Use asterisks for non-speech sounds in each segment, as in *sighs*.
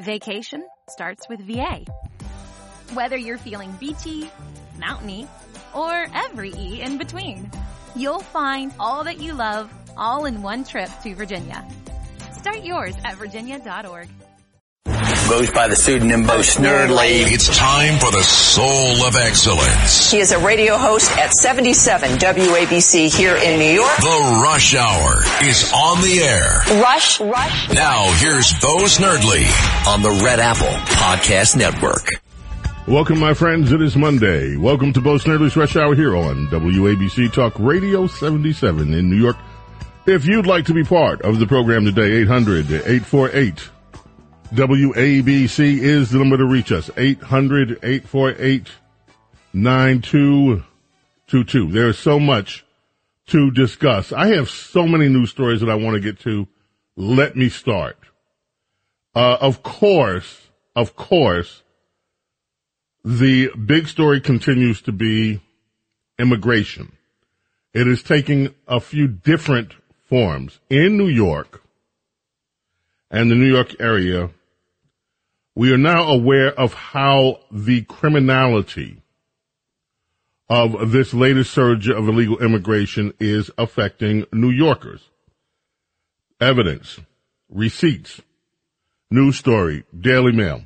Vacation starts with VA. Whether you're feeling beachy, mountainy, or every E in between, you'll find all that you love all in one trip to Virginia. Start yours at virginia.org. Goes by the pseudonym Bo Snerdley. It's time for the Soul of Excellence. He is a radio host at 77 WABC here in New York. The Rush Hour is on the air. Rush, Rush. Now here's Bo Snerdley on the Red Apple Podcast Network. Welcome, my friends. It is Monday. Welcome to Bo Snerdley's Rush Hour here on WABC Talk Radio 77 in New York. If you'd like to be part of the program today, 800 848 WABC is the number to reach us. 800 848 9222. There's so much to discuss. I have so many news stories that I want to get to. Let me start. Uh, of course, of course, the big story continues to be immigration. It is taking a few different forms in New York and the New York area. We are now aware of how the criminality of this latest surge of illegal immigration is affecting New Yorkers. Evidence, receipts, news story, Daily Mail.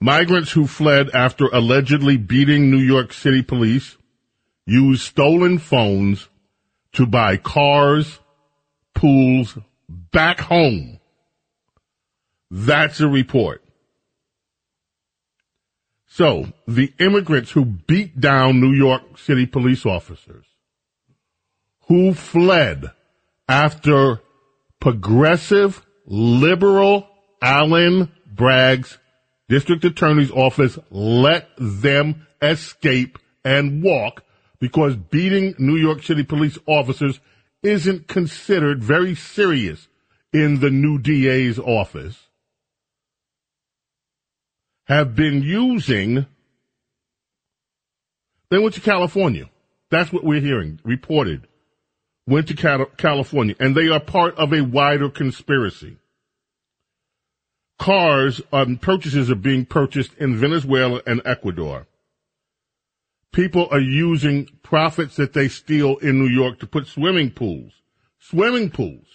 Migrants who fled after allegedly beating New York City police used stolen phones to buy cars, pools back home. That's a report. So the immigrants who beat down New York City police officers, who fled after progressive liberal Alvin Bragg's district attorney's office let them escape and walk because beating New York City police officers isn't considered very serious in the new DA's office have been using, they went to California. That's what we're hearing, reported. Went to California, and they are part of a wider conspiracy. Cars and purchases are being purchased in Venezuela and Ecuador. People are using profits that they steal in New York to put swimming pools, swimming pools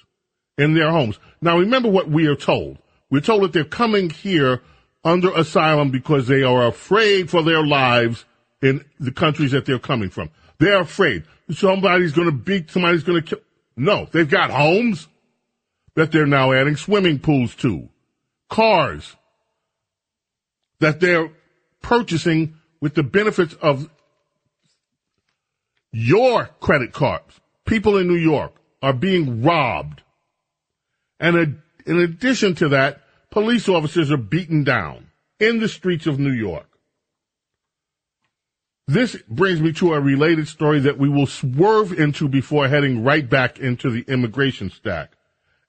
in their homes. Now remember what we are told. We're told that they're coming here under asylum because they are afraid for their lives in the countries that they're coming from. They're afraid somebody's going to beat, somebody's going to kill. No, they've got homes that they're now adding swimming pools to, cars that they're purchasing with the benefits of your credit cards. People in New York are being robbed. And in addition to that, police officers are beaten down in the streets of New York. This brings me to a related story that we will swerve into before heading right back into the immigration stack.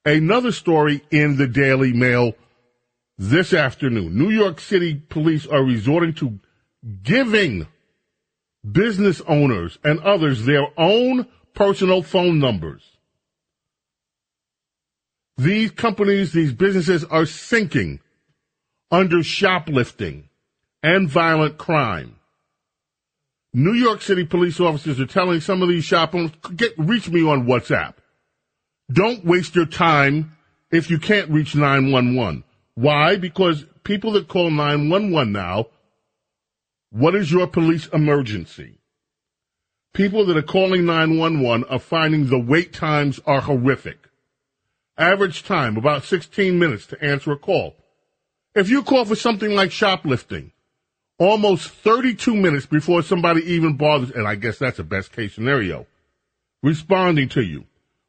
Another story in the Daily Mail this afternoon. New York City police are resorting to giving business owners and others their own personal phone numbers these companies, these businesses are sinking under shoplifting and violent crime. New York City police officers are telling some of these shop owners, get, reach me on WhatsApp. Don't waste your time if you can't reach 911. Why? Because people that call 911 now, what is your police emergency? People that are calling 911 are finding the wait times are horrific. Average time, about 16 minutes to answer a call. If you call for something like shoplifting, almost 32 minutes before somebody even bothers, and I guess that's a best case scenario, responding to you.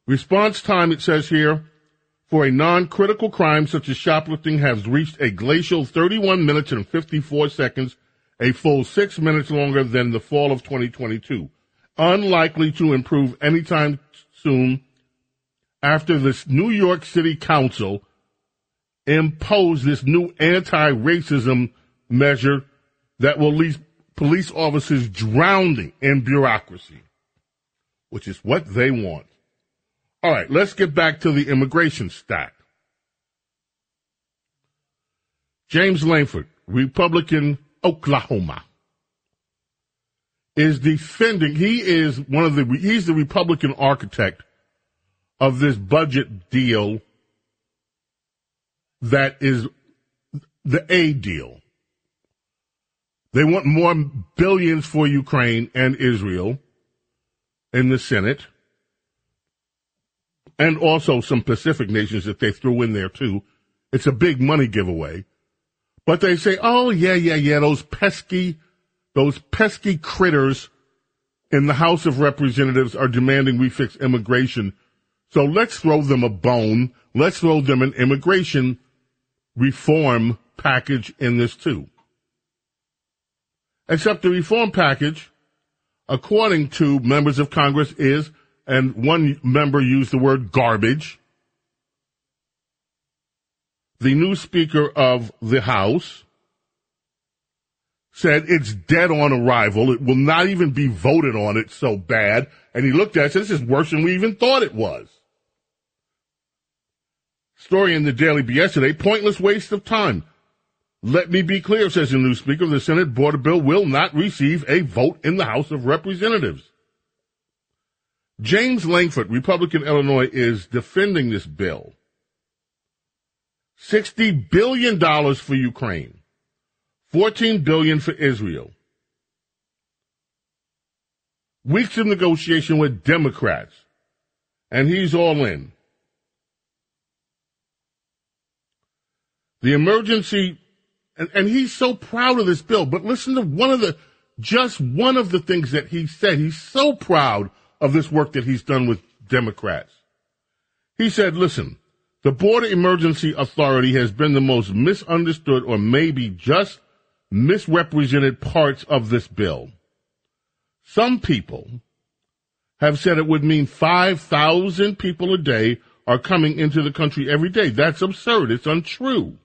Response time, it says here, for a non-critical crime such as shoplifting has reached a glacial 31 minutes and 54 seconds, a full six minutes longer than the fall of 2022. Unlikely to improve anytime soon after this New York City Council imposed this new anti-racism measure that will leave police officers drowning in bureaucracy, which is what they want. All right, let's get back to the immigration stack. James Lankford, Republican, Oklahoma, is defending, he is one of the, he's the Republican architect of this budget deal that is the A deal. They want more billions for Ukraine and Israel in the Senate. And also some Pacific nations that they threw in there too. It's a big money giveaway. But they say, oh yeah, yeah, yeah, those pesky, those pesky critters in the House of Representatives are demanding we fix immigration. So let's throw them a bone. Let's throw them an immigration reform package in this too. Except the reform package, according to members of Congress, is, and one member used the word garbage. The new Speaker of the House said it's dead on arrival. It will not even be voted on. It's so bad. And he looked at it and said, this is worse than we even thought it was. Story in the Daily B yesterday, pointless waste of time. Let me be clear, says the new Speaker, the Senate border bill will not receive a vote in the House of Representatives. James Lankford, Republican Illinois, is defending this bill. $60 billion for Ukraine. 14 billion for Israel. Weeks of negotiation with Democrats. And he's all in. The emergency and, and he's so proud of this bill. But listen to one of the, just one of the things that he said. He's so proud of this work that he's done with Democrats. He said, listen, the Border Emergency Authority has been the most misunderstood or maybe just misrepresented parts of this bill. Some people have said it would mean 5,000 people a day are coming into the country every day. That's absurd. It's untrue.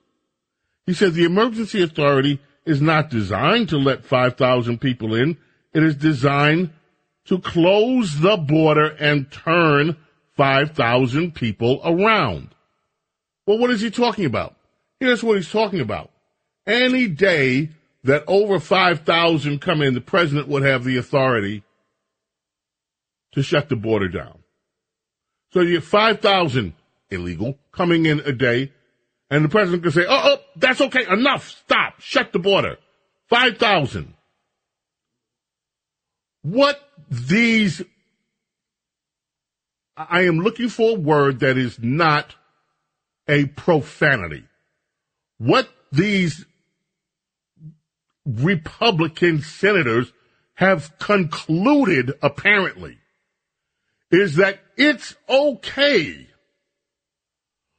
He said the emergency authority is not designed to let 5,000 people in. It is designed to close the border and turn 5,000 people around. Well, what is he talking about? Here's what he's talking about. Any day that over 5,000 come in, the president would have the authority to shut the border down. So you have 5,000 illegal coming in a day. And the president can say, oh, oh, that's okay. Enough. Stop. Shut the border. 5,000. What these, I am looking for a word that is not a profanity. What these Republican senators have concluded, apparently, is that it's okay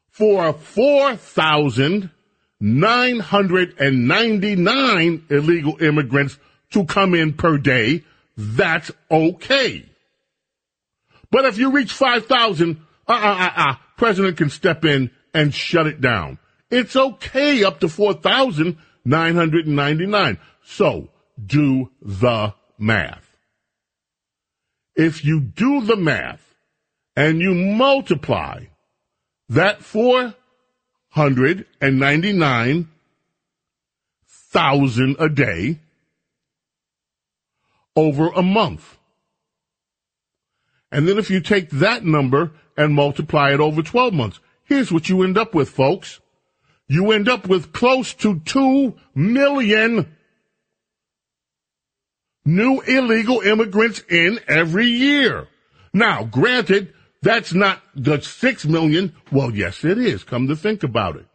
for 4,999 illegal immigrants to come in per day, that's okay. But if you reach 5,000, uh, uh, uh, uh, president can step in and shut it down. It's okay up to 4,999. So do the math. If you do the math and you multiply that 499,000 a day over a month. And then if you take that number and multiply it over 12 months, here's what you end up with, folks. You end up with close to 2 million new illegal immigrants in every year. Now, granted, that's not the six million. Well, yes, it is. Come to think about it.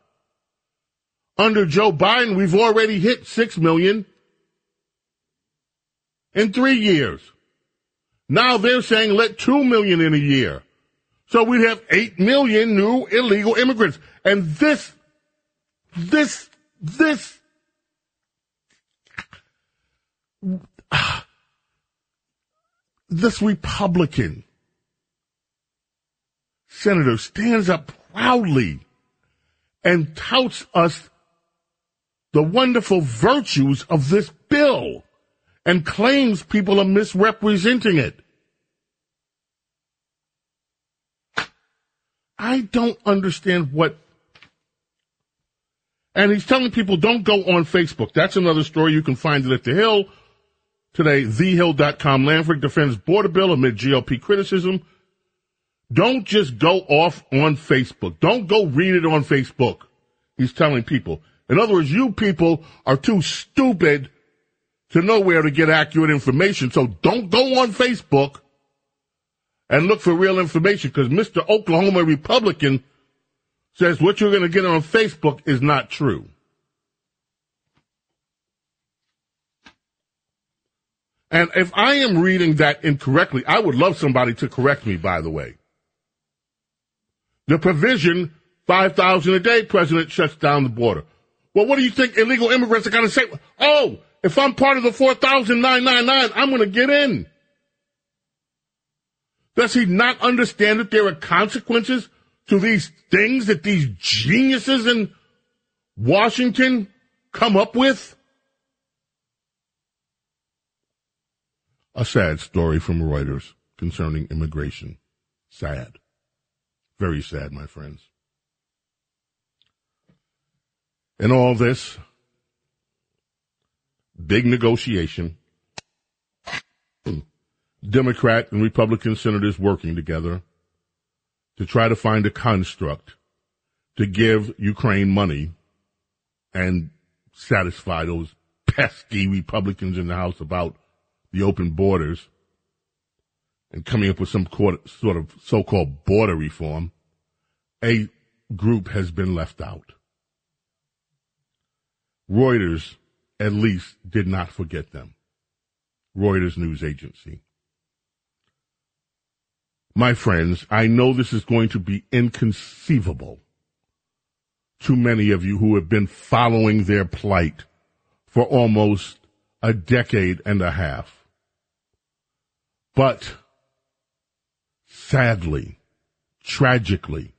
Under Joe Biden, we've already hit six million in three years. Now they're saying let two million in a year. So we'd have eight million new illegal immigrants. And this, this, this, this Republican senator stands up proudly and touts us the wonderful virtues of this bill and claims people are misrepresenting it. I don't understand what. And he's telling people don't go on Facebook. That's another story. You can find it at The Hill. Today, thehill.com. Lankford defends border bill amid GOP criticism. Don't just go off on Facebook. Don't go read it on Facebook. He's telling people. In other words, you people are too stupid to know where to get accurate information. So don't go on Facebook and look for real information because Mr. Oklahoma Republican says what you're going to get on Facebook is not true. And if I am reading that incorrectly, I would love somebody to correct me, by the way. The provision, 5,000 a day, president shuts down the border. Well, what do you think illegal immigrants are going to say? Oh, if I'm part of the 4,999, I'm going to get in. Does he not understand that there are consequences to these things that these geniuses in Washington come up with? A sad story from Reuters concerning immigration. Sad. Very sad, my friends. In all this, big negotiation, hmm. Democrat and Republican senators working together to try to find a construct to give Ukraine money and satisfy those pesky Republicans in the House about the open borders and coming up with some sort of so-called border reform, a group has been left out. Reuters, at least, did not forget them. Reuters news agency. My friends, I know this is going to be inconceivable to many of you who have been following their plight for almost a decade and a half. But sadly, tragically,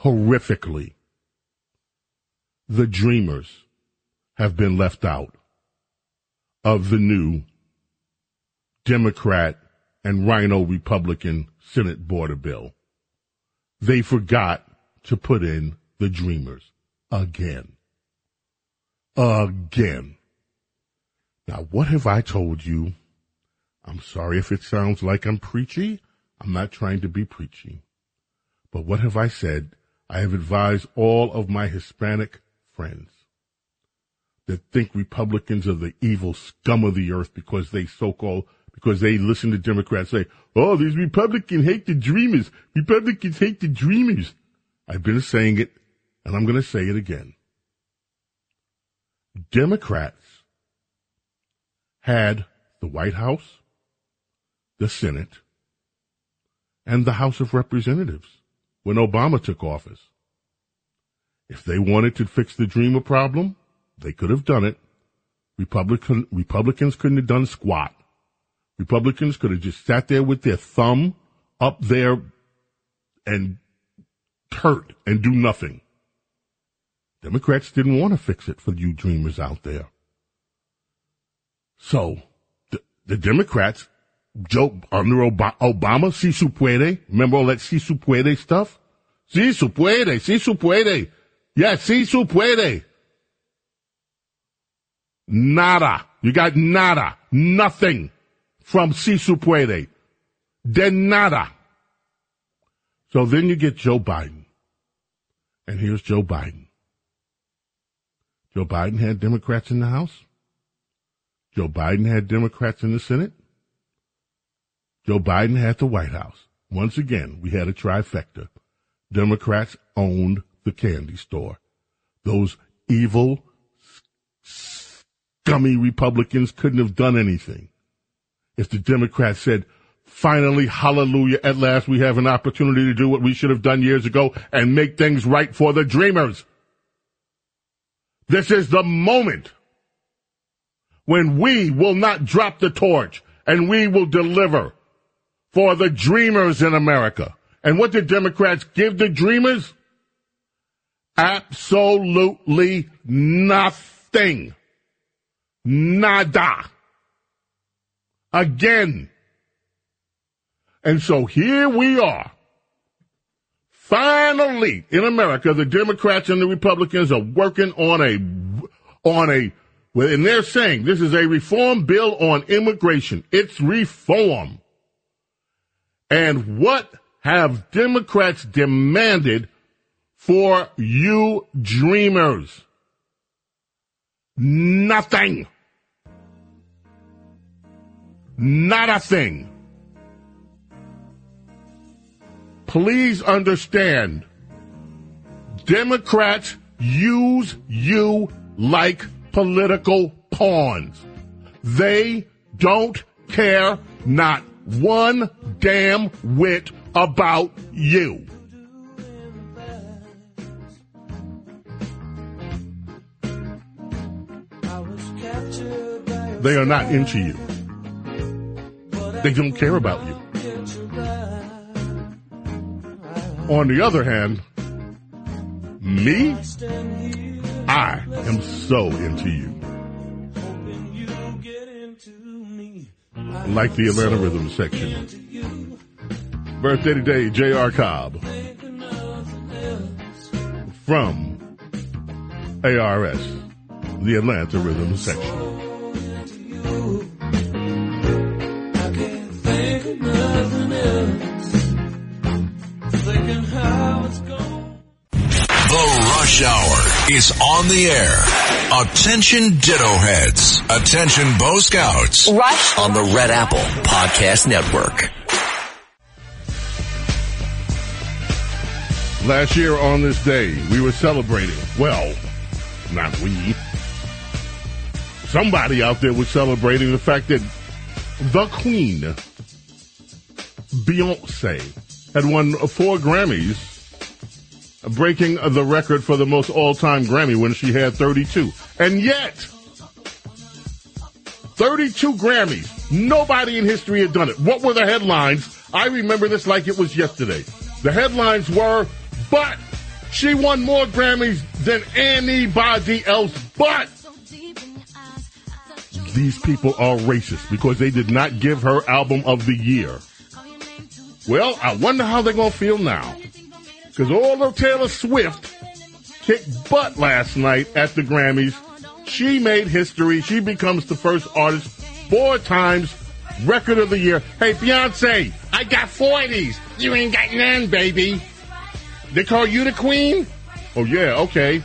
horrifically, the dreamers have been left out of the new Democrat and RINO Republican Senate border bill. They forgot to put in the dreamers again. Again. Now, what have I told you? I'm sorry if it sounds like I'm preachy. I'm not trying to be preachy. But what have I said? I have advised all of my Hispanic friends that think Republicans are the evil scum of the earth because they so-called, because they listen to Democrats say, oh, these Republicans hate the dreamers. Republicans hate the dreamers. I've been saying it and I'm going to say it again. Democrats had the White House, the Senate, and the House of Representatives when Obama took office. If they wanted to fix the dreamer problem, they could have done it. Republican, Republicans couldn't have done squat. Republicans could have just sat there with their thumb up there and hurt and do nothing. Democrats didn't want to fix it for you dreamers out there. So, the, the Democrats Joe under Obama, si su puede. Remember all that si su puede stuff? Si su puede, si su puede. Yeah, si su puede. Nada. You got nada. Nothing from si puede. De nada. So then you get Joe Biden. And here's Joe Biden. Joe Biden had Democrats in the House. Joe Biden had Democrats in the Senate. Joe Biden had the White House. Once again, we had a trifecta. Democrats owned the candy store. Those evil, scummy Republicans couldn't have done anything. If the Democrats said, finally, hallelujah, at last we have an opportunity to do what we should have done years ago and make things right for the dreamers. This is the moment when we will not drop the torch and we will deliver for the dreamers in America. And what did Democrats give the dreamers? Absolutely nothing. Nada. Again. And so here we are, Finally, in America, the Democrats and the Republicans are working on a, on a, and they're saying this is a reform bill on immigration. It's reform. And what have Democrats demanded for you dreamers? Nothing. Not a thing. Please understand, Democrats use you like political pawns. They don't care not one damn whit about you. They are not into you. They don't care about you. On the other hand, me, I am so into you. Like the Atlanta Rhythm section. Birthday today, J.R. Cobb. From ARS, the Atlanta Rhythm section. Rush Hour is on the air. Attention Ditto Heads. Attention Bo Scouts. Rush on the Red Apple Podcast Network. Last year on this day, we were celebrating. Well, not we. Somebody out there was celebrating the fact that the Queen, Beyonce, had won four Grammys, breaking the record for the most all-time Grammy when she had 32. And yet, 32 Grammys. Nobody in history had done it. What were the headlines? I remember this like it was yesterday. The headlines were, but she won more Grammys than anybody else but. These people are racist because they did not give her album of the year. Well, I wonder how they're going to feel now. Because although Taylor Swift kicked butt last night at the Grammys, she made history. She becomes the first artist four times record of the year. Hey, Beyonce, I got four of these. You ain't got none, baby. They call you the queen? Oh, yeah, okay.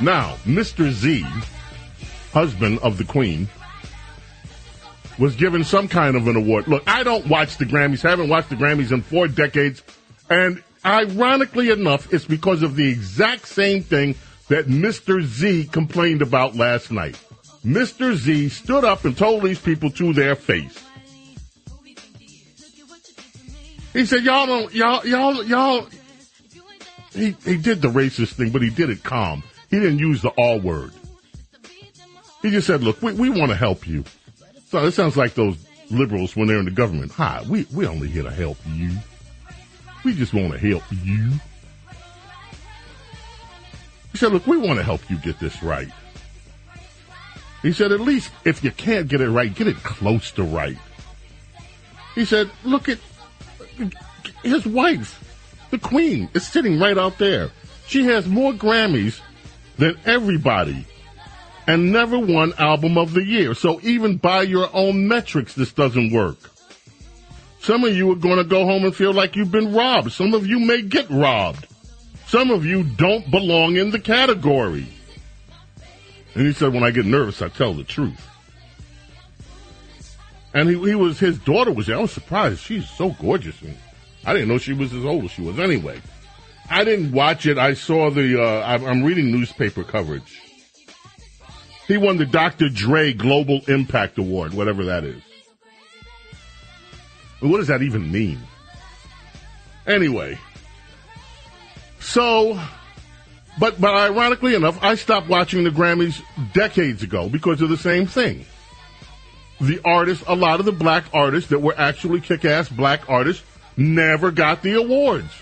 Now, Mr. Z, husband of the queen, was given some kind of an award. Look, I don't watch the Grammys, haven't watched the Grammys in four decades, and ironically enough, it's because of the exact same thing that Mr. Z complained about last night. Mr. Z stood up and told these people to their face. He said, y'all don't, y'all, y'all, y'all, he, he did the racist thing, but he did it calm. He didn't use the R word. He just said, look, we, we want to help you. So it sounds like those liberals when they're in the government. Hi, we, we only here to help you. We just want to help you. He said, look, we want to help you get this right. He said, at least if you can't get it right, get it close to right. He said, look at his wife, the queen, is sitting right out there. She has more Grammys than everybody and never won album of the year. So even by your own metrics, this doesn't work. Some of you are going to go home and feel like you've been robbed. Some of you may get robbed. Some of you don't belong in the category. And he said, when I get nervous, I tell the truth. And he, he was, his daughter was there. I was surprised. She's so gorgeous. And I didn't know she was as old as she was anyway. I didn't watch it. I saw the, uh, I'm reading newspaper coverage. He won the Dr. Dre Global Impact Award, whatever that is. What does that even mean? Anyway, so, but but ironically enough, I stopped watching the Grammys decades ago because of the same thing. The artists, a lot of the black artists that were actually kick-ass black artists, never got the awards.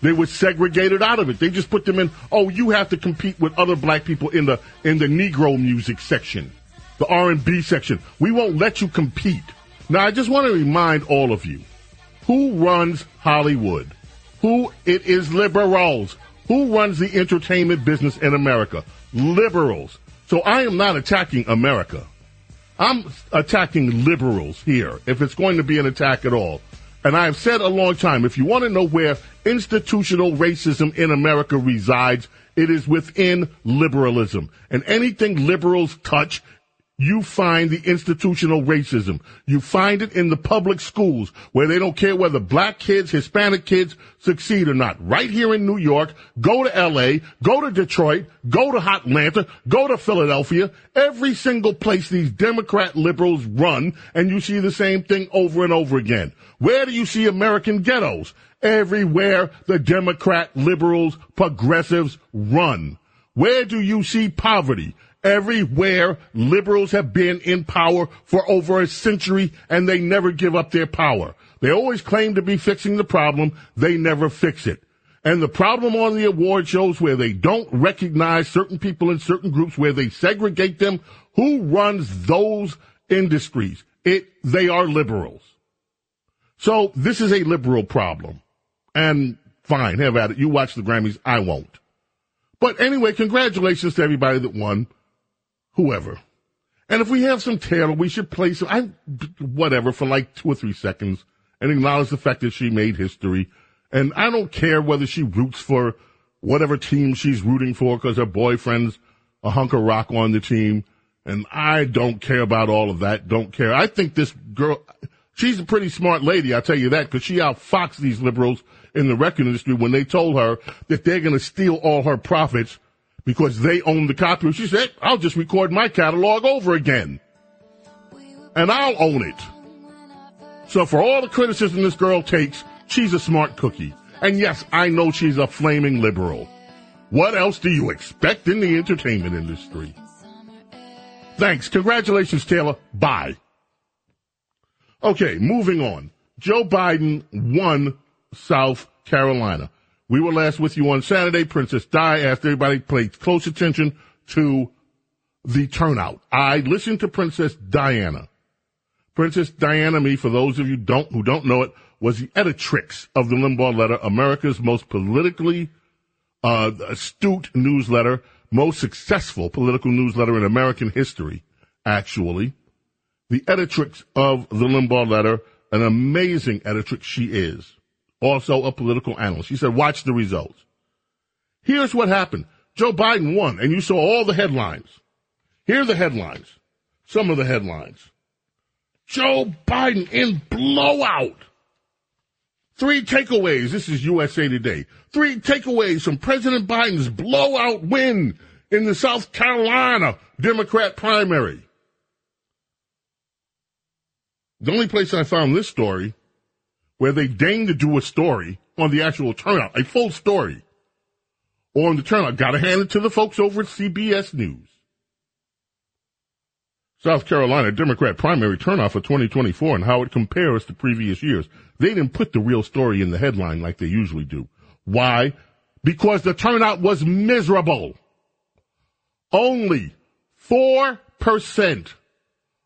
They were segregated out of it. They just put them in. Oh, you have to compete with other black people in the in the Negro music section, the R and B section. We won't let you compete. Now, I just want to remind all of you, who runs Hollywood? Who it is liberals. Who runs the entertainment business in America? Liberals. So I am not attacking America. I'm attacking liberals here, if it's going to be an attack at all. And I have said a long time, if you want to know where institutional racism in America resides, it is within liberalism. And anything liberals touch you find the institutional racism. You find it in the public schools where they don't care whether black kids, Hispanic kids succeed or not. Right here in New York, go to LA, go to Detroit, go to Atlanta, go to Philadelphia, every single place these Democrat liberals run, and you see the same thing over and over again. Where do you see American ghettos? Everywhere the Democrat liberals, progressives run. Where do you see poverty? Everywhere liberals have been in power for over a century and they never give up their power. They always claim to be fixing the problem. They never fix it. And the problem on the award shows where they don't recognize certain people in certain groups, where they segregate them, who runs those industries? It, they are liberals. So this is a liberal problem. And fine, have at it. You watch the Grammys. I won't. But anyway, congratulations to everybody that won whoever. And if we have some Taylor, we should play some, I, whatever, for like two or three seconds and acknowledge the fact that she made history. And I don't care whether she roots for whatever team she's rooting for because her boyfriend's a hunk of rock on the team. And I don't care about all of that. Don't care. I think this girl, she's a pretty smart lady. I'll tell you that because she outfoxed these liberals in the record industry when they told her that they're going to steal all her profits because they own the copyright. She said, I'll just record my catalog over again. And I'll own it. So for all the criticism this girl takes, she's a smart cookie. And yes, I know she's a flaming liberal. What else do you expect in the entertainment industry? Thanks. Congratulations, Taylor. Bye. Okay, moving on. Joe Biden won South Carolina. We were last with you on Saturday. Princess Di asked everybody pay close attention to the turnout. I listened to Princess Diana. Princess Diana, me, for those of you don't, who don't know it, was the editrix of the Limbaugh Letter, America's most politically uh, astute newsletter, most successful political newsletter in American history, actually. The editrix of the Limbaugh Letter, an amazing editrix she is also a political analyst. He said, watch the results. Here's what happened. Joe Biden won, and you saw all the headlines. Here are the headlines. Some of the headlines. Joe Biden in blowout. Three takeaways. This is USA Today. Three takeaways from President Biden's blowout win in the South Carolina Democrat primary. The only place I found this story where they deign to do a story on the actual turnout, a full story on the turnout. Got to hand it to the folks over at CBS News. South Carolina Democrat primary turnout for 2024 and how it compares to previous years. They didn't put the real story in the headline like they usually do. Why? Because the turnout was miserable. Only 4%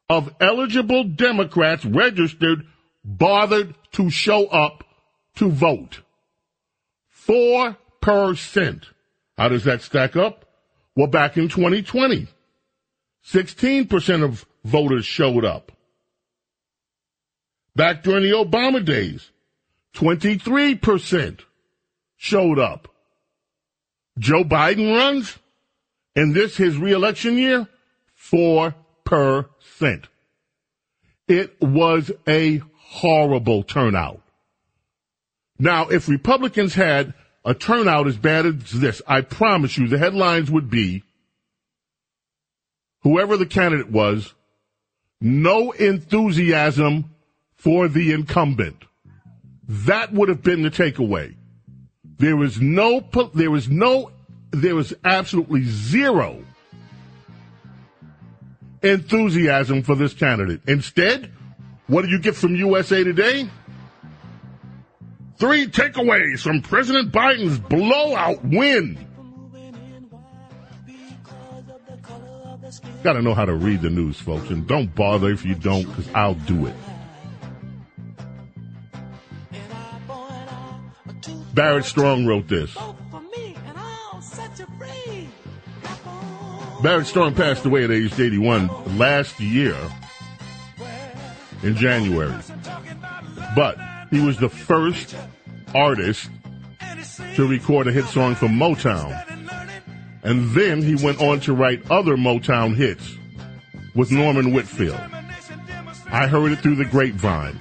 of eligible Democrats registered bothered to show up to vote. 4%. How does that stack up? Well, back in 2020, 16% of voters showed up. Back during the Obama days, 23% showed up. Joe Biden runs, in this his reelection year, 4%. It was a horrible turnout. Now, if Republicans had a turnout as bad as this, I promise you the headlines would be whoever the candidate was, no enthusiasm for the incumbent. That would have been the takeaway. There was no, there was no, there was absolutely zero enthusiasm for this candidate. Instead, what did you get from USA Today? Three takeaways from President Biden's blowout win. Got to know how to read the news, folks, and don't bother if you don't, because I'll do it. Barrett Strong wrote this. Barrett Strong passed away at age 81 last year in January. But he was the first artist to record a hit song for Motown. And then he went on to write other Motown hits with Norman Whitfield. I heard it through the grapevine.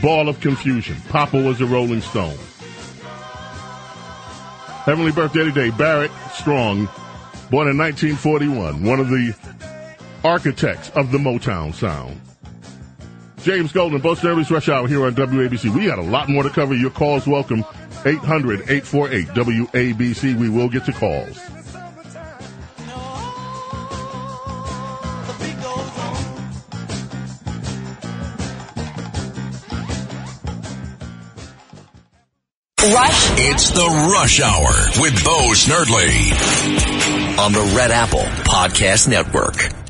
Ball of Confusion. Papa was a Rolling Stone. Heavenly birthday today, Barrett Strong, born in 1941, one of the architects of the Motown sound. James Golden, Bo Snerdley's Rush Hour here on WABC. We got a lot more to cover. Your calls welcome. 800-848 WABC. We will get to calls. Rush. It's the Rush Hour with Bo Snerdly on the Red Apple Podcast Network.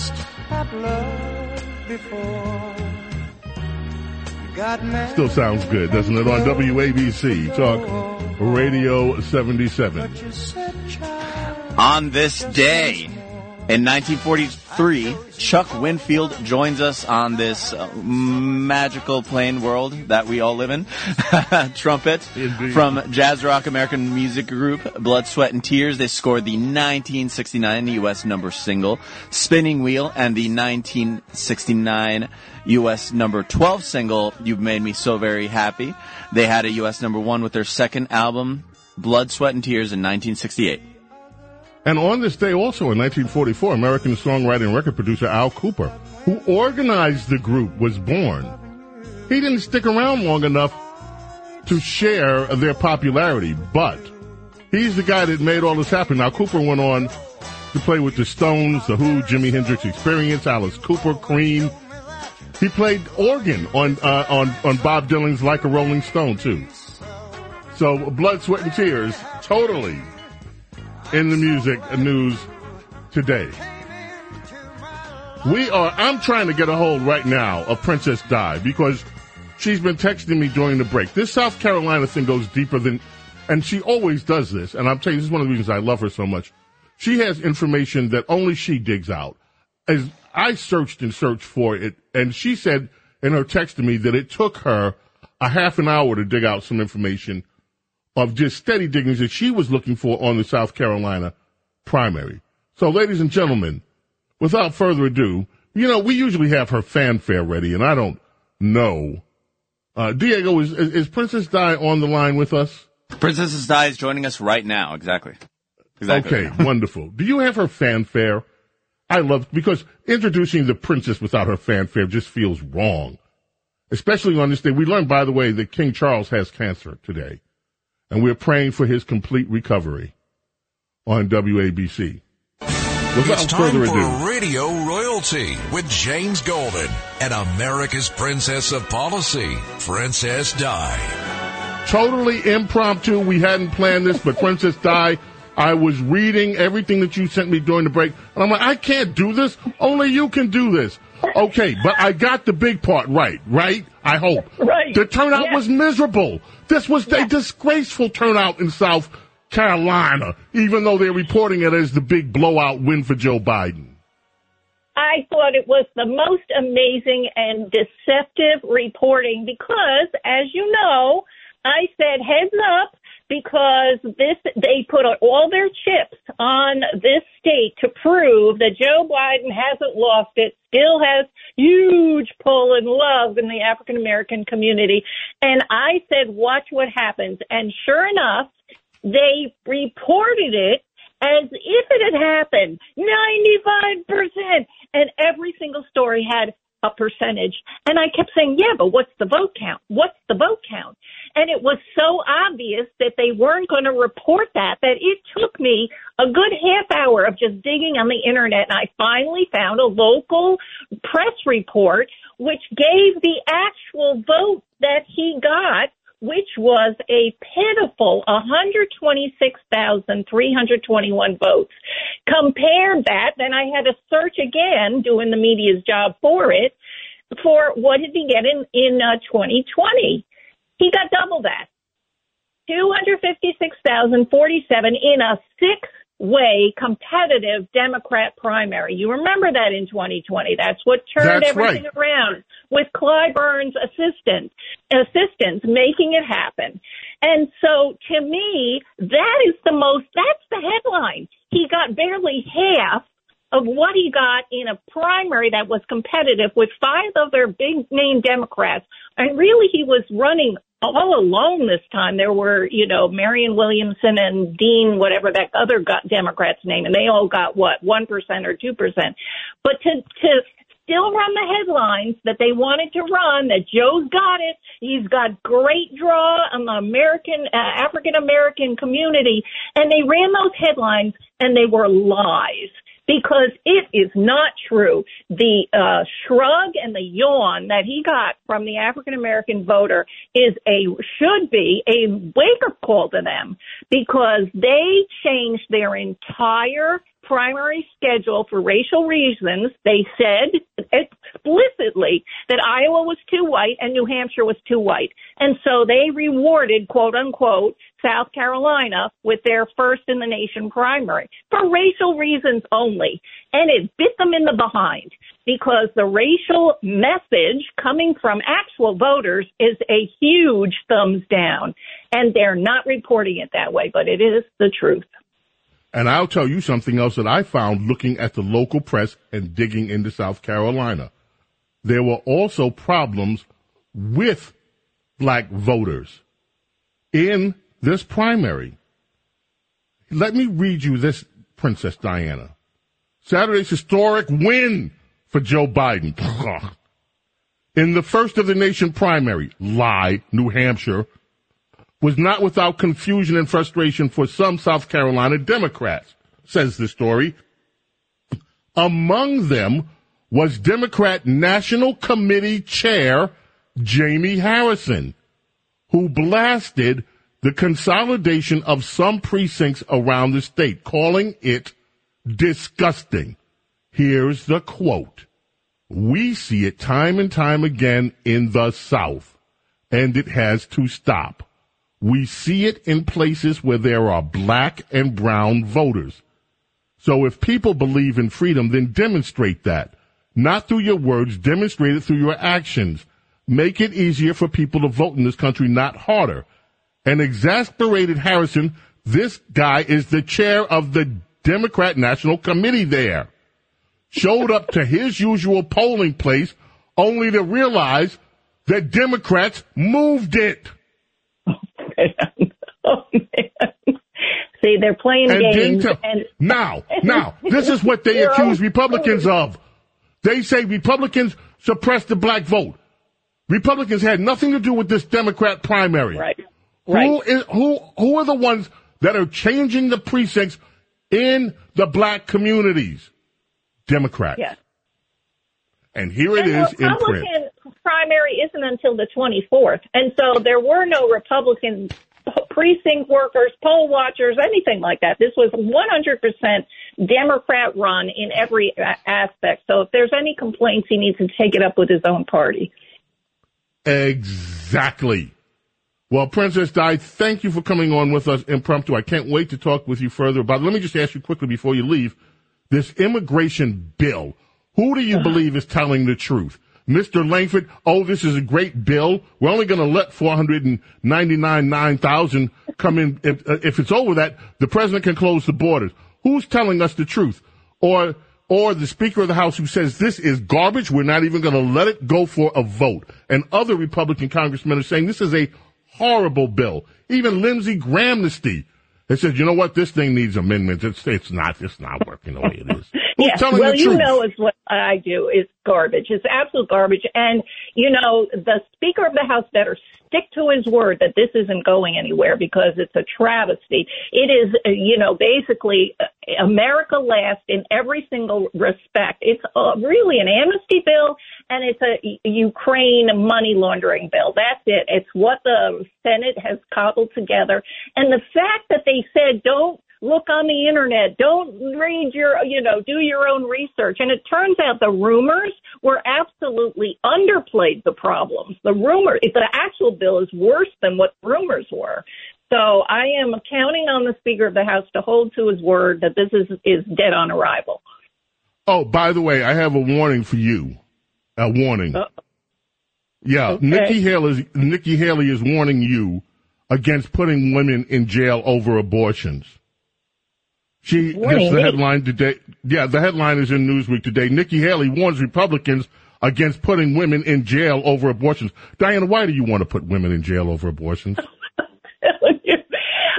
Lost that love before. Still sounds good, doesn't it? On WABC Talk Radio 77. On this day, in 1943, Chuck Winfield joins us on this uh, magical plane world that we all live in. *laughs* Trumpet Indeed. from jazz rock American music group Blood, Sweat, and Tears. They scored the 1969 U.S. number single Spinning Wheel and the 1969 U.S. number 12 single You've Made Me So Very Happy. They had a U.S. number one with their second album Blood, Sweat, and Tears in 1968. And on this day also in 1944, American songwriter and record producer Al Kooper, who organized the group, was born. He didn't stick around long enough to share their popularity, but he's the guy that made all this happen. Now, Kooper went on to play with the Stones, The Who, Jimi Hendrix Experience, Alice Cooper, Cream. He played organ on, uh, on, on Bob Dylan's Like a Rolling Stone, too. So, Blood, Sweat, and Tears, totally in the music news today. We are, I'm trying to get a hold right now of Princess Di because she's been texting me during the break. This South Carolina thing goes deeper than, and she always does this. And I'm telling you, this is one of the reasons I love her so much. She has information that only she digs out. As I searched and searched for it, and she said in her text to me that it took her a half an hour to dig out some information of just steady diggings that she was looking for on the South Carolina primary. So, ladies and gentlemen, without further ado, you know, we usually have her fanfare ready, and I don't know. Uh, Diego, is, is, is Princess Di on the line with us? Princess Di is joining us right now. Exactly. Exactly. Okay, *laughs* wonderful. Do you have her fanfare? I love, because introducing the princess without her fanfare just feels wrong. Especially on this day. We learned, by the way, that King Charles has cancer today. And we're praying for his complete recovery on WABC. Without It's time further for Radio Royalty with James Golden and America's Princess of Policy, Princess Di. totally impromptu. We hadn't planned this, but Princess Di, I was reading everything that you sent me during the break, and I'm like, I can't do this. Only you can do this. Okay, but I got the big part right, right? I hope. Right. The turnout Yes. was miserable. This was a disgraceful turnout in South Carolina, even though they're reporting it as the big blowout win for Joe Biden. I thought it was the most amazing and deceptive reporting because, as you know, I said heads up because this they put all their chips on this state to prove that Joe Biden hasn't lost it, still has huge pull and love in the African American community. And I said, watch what happens. And sure enough, they reported it as if it had happened 95%. And every single story had a percentage. And I kept saying, yeah, but what's the vote count? What's the vote count? And it was so obvious that they weren't going to report that, that it took me a good half hour of just digging on the internet. And I finally found a local press report which gave the actual vote that he got which was a pitiful 126,321 votes. Compare that, then I had to search again, doing the media's job for it, for what did he get in, in uh, 2020? He got double that. 256,047 in a six way competitive Democrat primary. You remember that in 2020. That's what turned That's everything right. around with Clyburn's assistant, assistants making it happen. And so to me, that is the most, that's the headline. He got barely half of what he got in a primary that was competitive with five other big name Democrats. And really he was running all alone this time. There were, you know, Marianne Williamson and Dean, whatever that other got Democrat's name, and they all got what, 1% or 2%. But to, to still run the headlines that they wanted to run, that Joe's got it, he's got great draw on the American, uh, African American community, and they ran those headlines and they were lies. Because it is not true. The uh, shrug and the yawn that he got from the African American voter is a should be a wake up call to them. Because they changed their entire primary schedule for racial reasons. They said explicitly that Iowa was too white and New Hampshire was too white. And so they rewarded, quote unquote, South Carolina with their first in the nation primary for racial reasons only. And it bit them in the behind because the racial message coming from actual voters is a huge thumbs down. And they're not reporting it that way, but it is the truth. And I'll tell you something else that I found looking at the local press and digging into South Carolina. There were also problems with black voters in this primary. Let me read you this, Princess Diana. Saturday's historic win for Joe Biden. *laughs* In the first of the nation primary, lie, New Hampshire, was not without confusion and frustration for some South Carolina Democrats, says the story. Among them was Democrat National Committee Chair Jamie Harrison, who blasted the consolidation of some precincts around the state, calling it disgusting. Here's the quote. We see it time and time again in the South, and it has to stop. We see it in places where there are black and brown voters. So if people believe in freedom, then demonstrate that. Not through your words, demonstrate it through your actions. Make it easier for people to vote in this country, not harder. And exasperated Harrison, this guy is the chair of the Democrat National Committee there. Showed up to his usual polling place only to realize that Democrats moved it. Oh *laughs* man. See, they're playing And games. and now, now, this is what they *laughs* accuse Republicans of. They say Republicans suppressed the black vote. Republicans had nothing to do with this Democrat primary. Right. Who Right. is who? Who are the ones that are changing the precincts in the black communities? Democrats. Yes. And here it And is the in print. Primary isn't until the 24th, and so there were no Republican precinct workers, poll watchers, anything like that. This was 100% Democrat run in every aspect. So if there's any complaints, he needs to take it up with his own party. Exactly. Well, Princess Di, thank you for coming on with us impromptu. I can't wait to talk with you further about. Let me just ask you quickly before you leave. This immigration bill. Who do you uh-huh. believe is telling the truth? Mr. Lankford, oh, this is a great bill. We're only going to let 499,000 come in. If, uh, if it's over that, the president can close the borders. Who's telling us the truth? Or, or the Speaker of the House who says this is garbage. We're not even going to let it go for a vote. And other Republican congressmen are saying this is a horrible bill. Even Lindsey Graham, the They said, you know what? This thing needs amendments. It's, it's not, it's not working the way it is. *laughs* Yes, well, you truth? know is what I do is garbage. It's absolute garbage. And you know, the Speaker of the House better stick to his word that this isn't going anywhere because it's a travesty. It is, uh, you know, basically uh, America last in every single respect. It's uh, really an amnesty bill and it's a Ukraine money laundering bill. That's it. It's what the Senate has cobbled together. And the fact that they said don't look on the internet. Don't read your, you know, do your own research. And it turns out the rumors were absolutely underplayed the problems. The rumor, the actual bill is worse than what rumors were. So I am counting on the Speaker of the House to hold to his word that this is, is dead on arrival. Oh, by the way, I have a warning for you. A warning. Uh, yeah, okay. Nikki Haley is Nikki Haley is warning you against putting women in jail over abortions. She Warning has the headline today. Yeah, the headline is in Newsweek today. Nikki Haley warns Republicans against putting women in jail over abortions. Diana, why do you want to put women in jail over abortions? *laughs*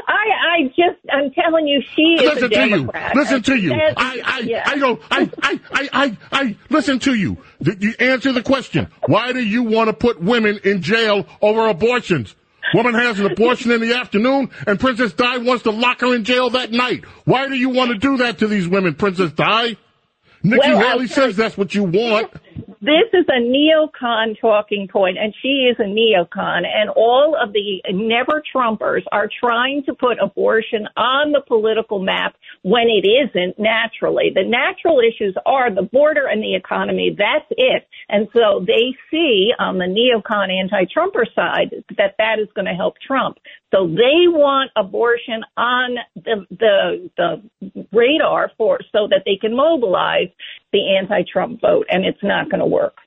I, I just, I'm telling you, she is listen a to you. Democrat. Listen to you. I, I, yeah. I don't, I, I, I, I, I, listen to you. You answer the question. Why do you want to put women in jail over abortions? Woman has an abortion in the afternoon and Princess Di wants to lock her in jail that night. Why do you want to do that to these women, Princess Di? Nikki Well, Haley says that's what you want. This is a neocon talking point, and she is a neocon, and all of the never Trumpers are trying to put abortion on the political map when it isn't naturally. The natural issues are the border and the economy. That's it. And so they see on the neocon anti-Trumper side that that is going to help Trump. So they want abortion on the, the, the radar for, so that they can mobilize the anti-Trump vote, and it's not going to work.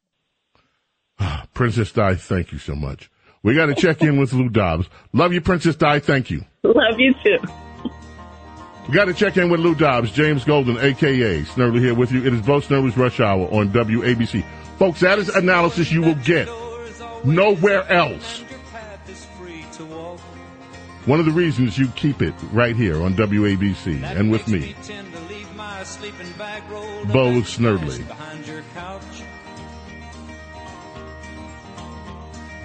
*sighs* Princess Di, thank you so much. We got to check in with Lou Dobbs. Love you, Princess Di. Thank you. Love you too. We got to check in with Lou Dobbs, James Golden, aka Snerdley here with you. It is Bo Snerdley's Rush Hour on WABC. Folks, that is analysis you will get nowhere else. One of the reasons you keep it right here on WABC and with me, Bo Snerdley.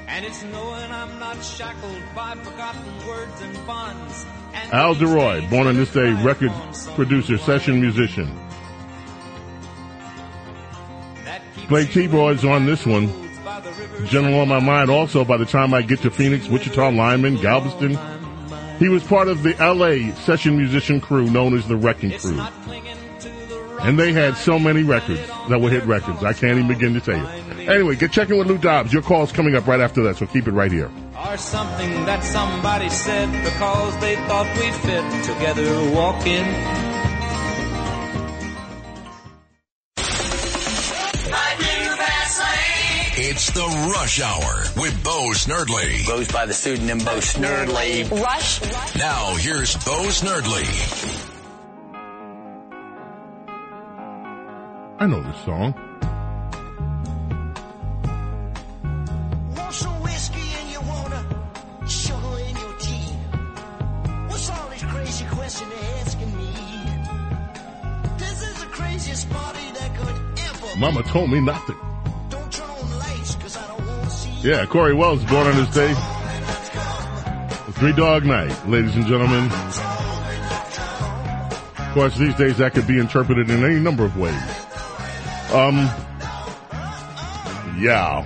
And it's knowing I'm not shackled by forgotten words and bonds. And Al De Lory, born on this day, record producer, session musician. Played keyboards on this one. Gentle on my mind also by the time I get to Phoenix, Wichita, Lineman, Galveston. He was part of the LA session musician crew known as the Wrecking Crew. And they had so many records that were hit records. I can't even begin to tell you. Anyway, get checking with Lou Dobbs. Your call's coming up right after that, so keep it right here. Or something that somebody said because they thought we'd fit together walking. The Rush Hour with Bo Snerdley. Goes by the pseudonym Bo Snerdley. Rush. Now here's Bo Snerdley. I know this song. Want some whiskey and you wanna sugar in your tea? What's all this crazy question asking me? This is the craziest party that could ever. Mama told me not to. Yeah, Cory Wells born on this day. Three Dog Night, ladies and gentlemen. Of course, these days that could be interpreted in any number of ways. Um, yeah.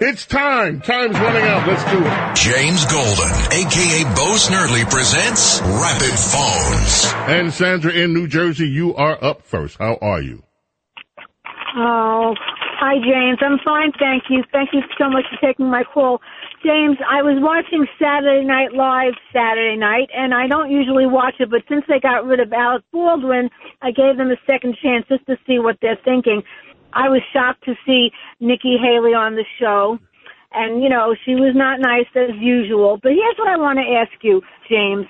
It's time. Time's running out. Let's do it. James Golden, aka Bo Snerdley, presents Rapid Phones. And Sandra in New Jersey, you are up first. How are you? Oh, hi James. I'm fine, thank you. Thank you so much for taking my call. James, I was watching Saturday Night Live Saturday night, and I don't usually watch it, but since they got rid of Alec Baldwin, I gave them a second chance just to see what they're thinking. I was shocked to see Nikki Haley on the show, and you know, she was not nice as usual. But here's what I want to ask you, James.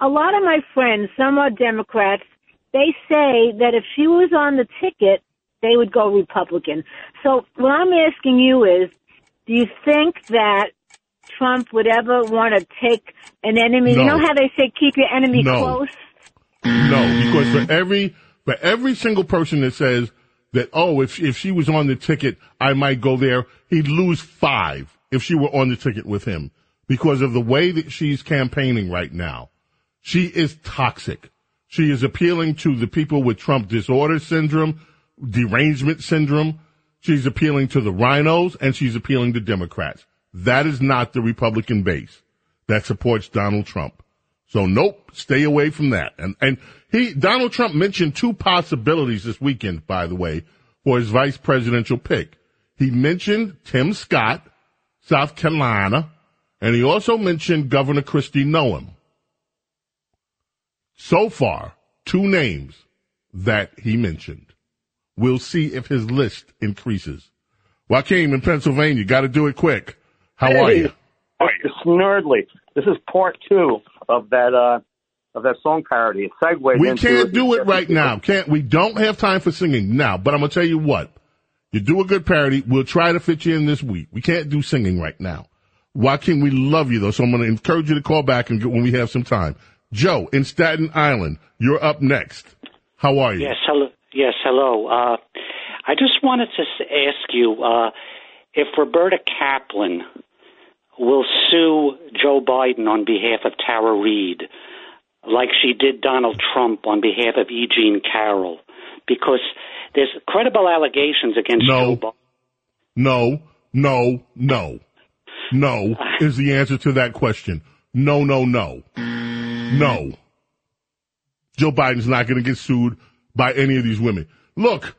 A lot of my friends, some are Democrats, they say that if she was on the ticket, they would go Republican. So what I'm asking you is, do you think that Trump would ever want to take an enemy? No. You know how they say keep your enemy No. close? No, because for every For every single person that says that, oh, if, if she was on the ticket, I might go there, he'd lose five if she were on the ticket with him because of the way that she's campaigning right now. She is toxic. She is appealing to the people with Trump disorder syndrome, derangement syndrome. She's appealing to the RINOs and she's appealing to Democrats. That is not the Republican base that supports Donald Trump. So nope, stay away from that. And, and he, Donald Trump mentioned two possibilities this weekend, by the way, for his vice presidential pick. He mentioned Tim Scott, South Carolina, and he also mentioned Governor Kristi Noem. So far, two names that he mentioned. We'll see if his list increases. Joaquin in Pennsylvania, got to do it quick. How are you? All right, Snerdley. This is part two of that uh, of that song parody. It segues We into can't do it right now. Can't we? Don't have time for singing now. But I'm gonna tell you what. You do a good parody. We'll try to fit you in this week. We can't do singing right now. Joaquin, we love you though, so I'm gonna encourage you to call back and get when we have some time. Joe in Staten Island, you're up next. How are you? Yes, hello. Yes, hello. Uh, I just wanted to ask you uh, if Roberta Kaplan will sue Joe Biden on behalf of Tara Reade, like she did Donald Trump on behalf of E. Jean Carroll, because there's credible allegations against No. Joe Biden. No, no, no. No *laughs* is the answer to that question. No, no, no. No. Joe Biden's not going to get sued by any of these women. Look,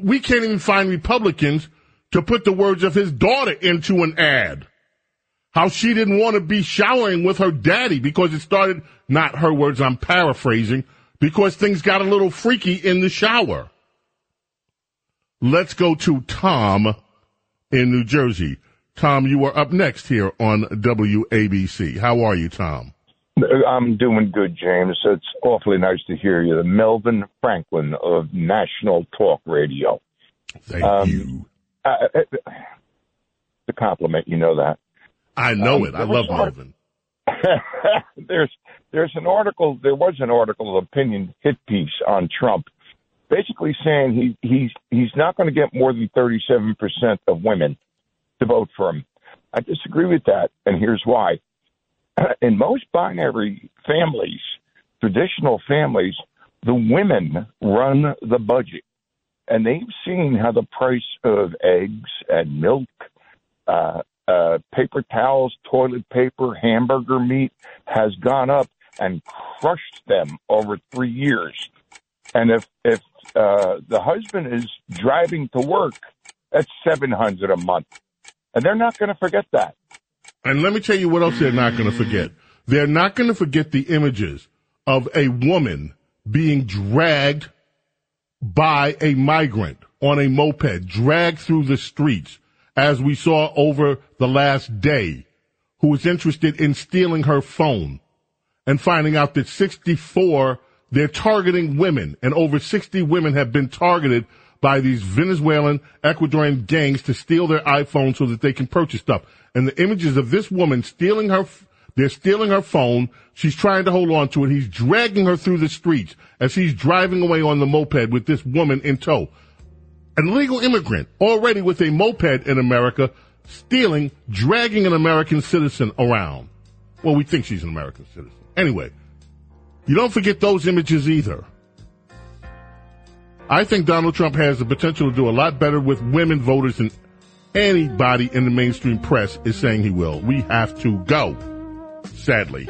we can't even find Republicans to put the words of his daughter into an ad. How she didn't want to be showering with her daddy because it started, not her words, I'm paraphrasing, because things got a little freaky in the shower. Let's go to Tom in New Jersey. Tom, you are up next here on WABC. How are you, Tom? I'm doing good, James. It's awfully nice to hear you. The Melvin Franklin of National Talk Radio. Thank you. Uh, it's a compliment, you know that. I know Um, it. I love Melvin. *laughs* there's there's an article. There was an article, opinion hit piece on Trump, basically saying he he's he's not going to get more than 37 percent of women to vote for him. I disagree with that, and here's why. *clears throat* In most binary families, traditional families, the women run the budget, and they've seen how the price of eggs and milk. Uh, uh, paper towels, toilet paper, hamburger meat has gone up and crushed them over three years. And if if uh, the husband is driving to work, that's seven hundred a month, and they're not going to forget that. And let me tell you what else they're not going to forget. They're not going to forget the images of a woman being dragged by a migrant on a moped, dragged through the streets, as we saw over the last day, who was interested in stealing her phone and finding out that 64, they're targeting women, and over 60 women have been targeted by these Venezuelan, Ecuadorian gangs to steal their iPhones so that they can purchase stuff. And the images of this woman stealing her, they're stealing her phone. She's trying to hold on to it. He's dragging her through the streets as he's driving away on the moped with this woman in tow. An illegal immigrant already with a moped in America, stealing, dragging an American citizen around. Well, we think she's an American citizen. Anyway, you don't forget those images either. I think Donald Trump has the potential to do a lot better with women voters than anybody in the mainstream press is saying he will. We have to go, sadly.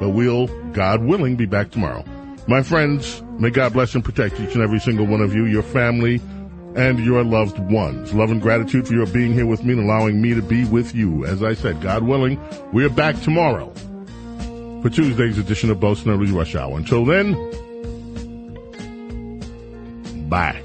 But we'll, God willing, be back tomorrow. My friends, may God bless and protect each and every single one of you, your family, and your loved ones. Love and gratitude for your being here with me and allowing me to be with you. As I said, God willing, we're back tomorrow for Tuesday's edition of Bo Snerdley's Rush Hour. Until then, bye.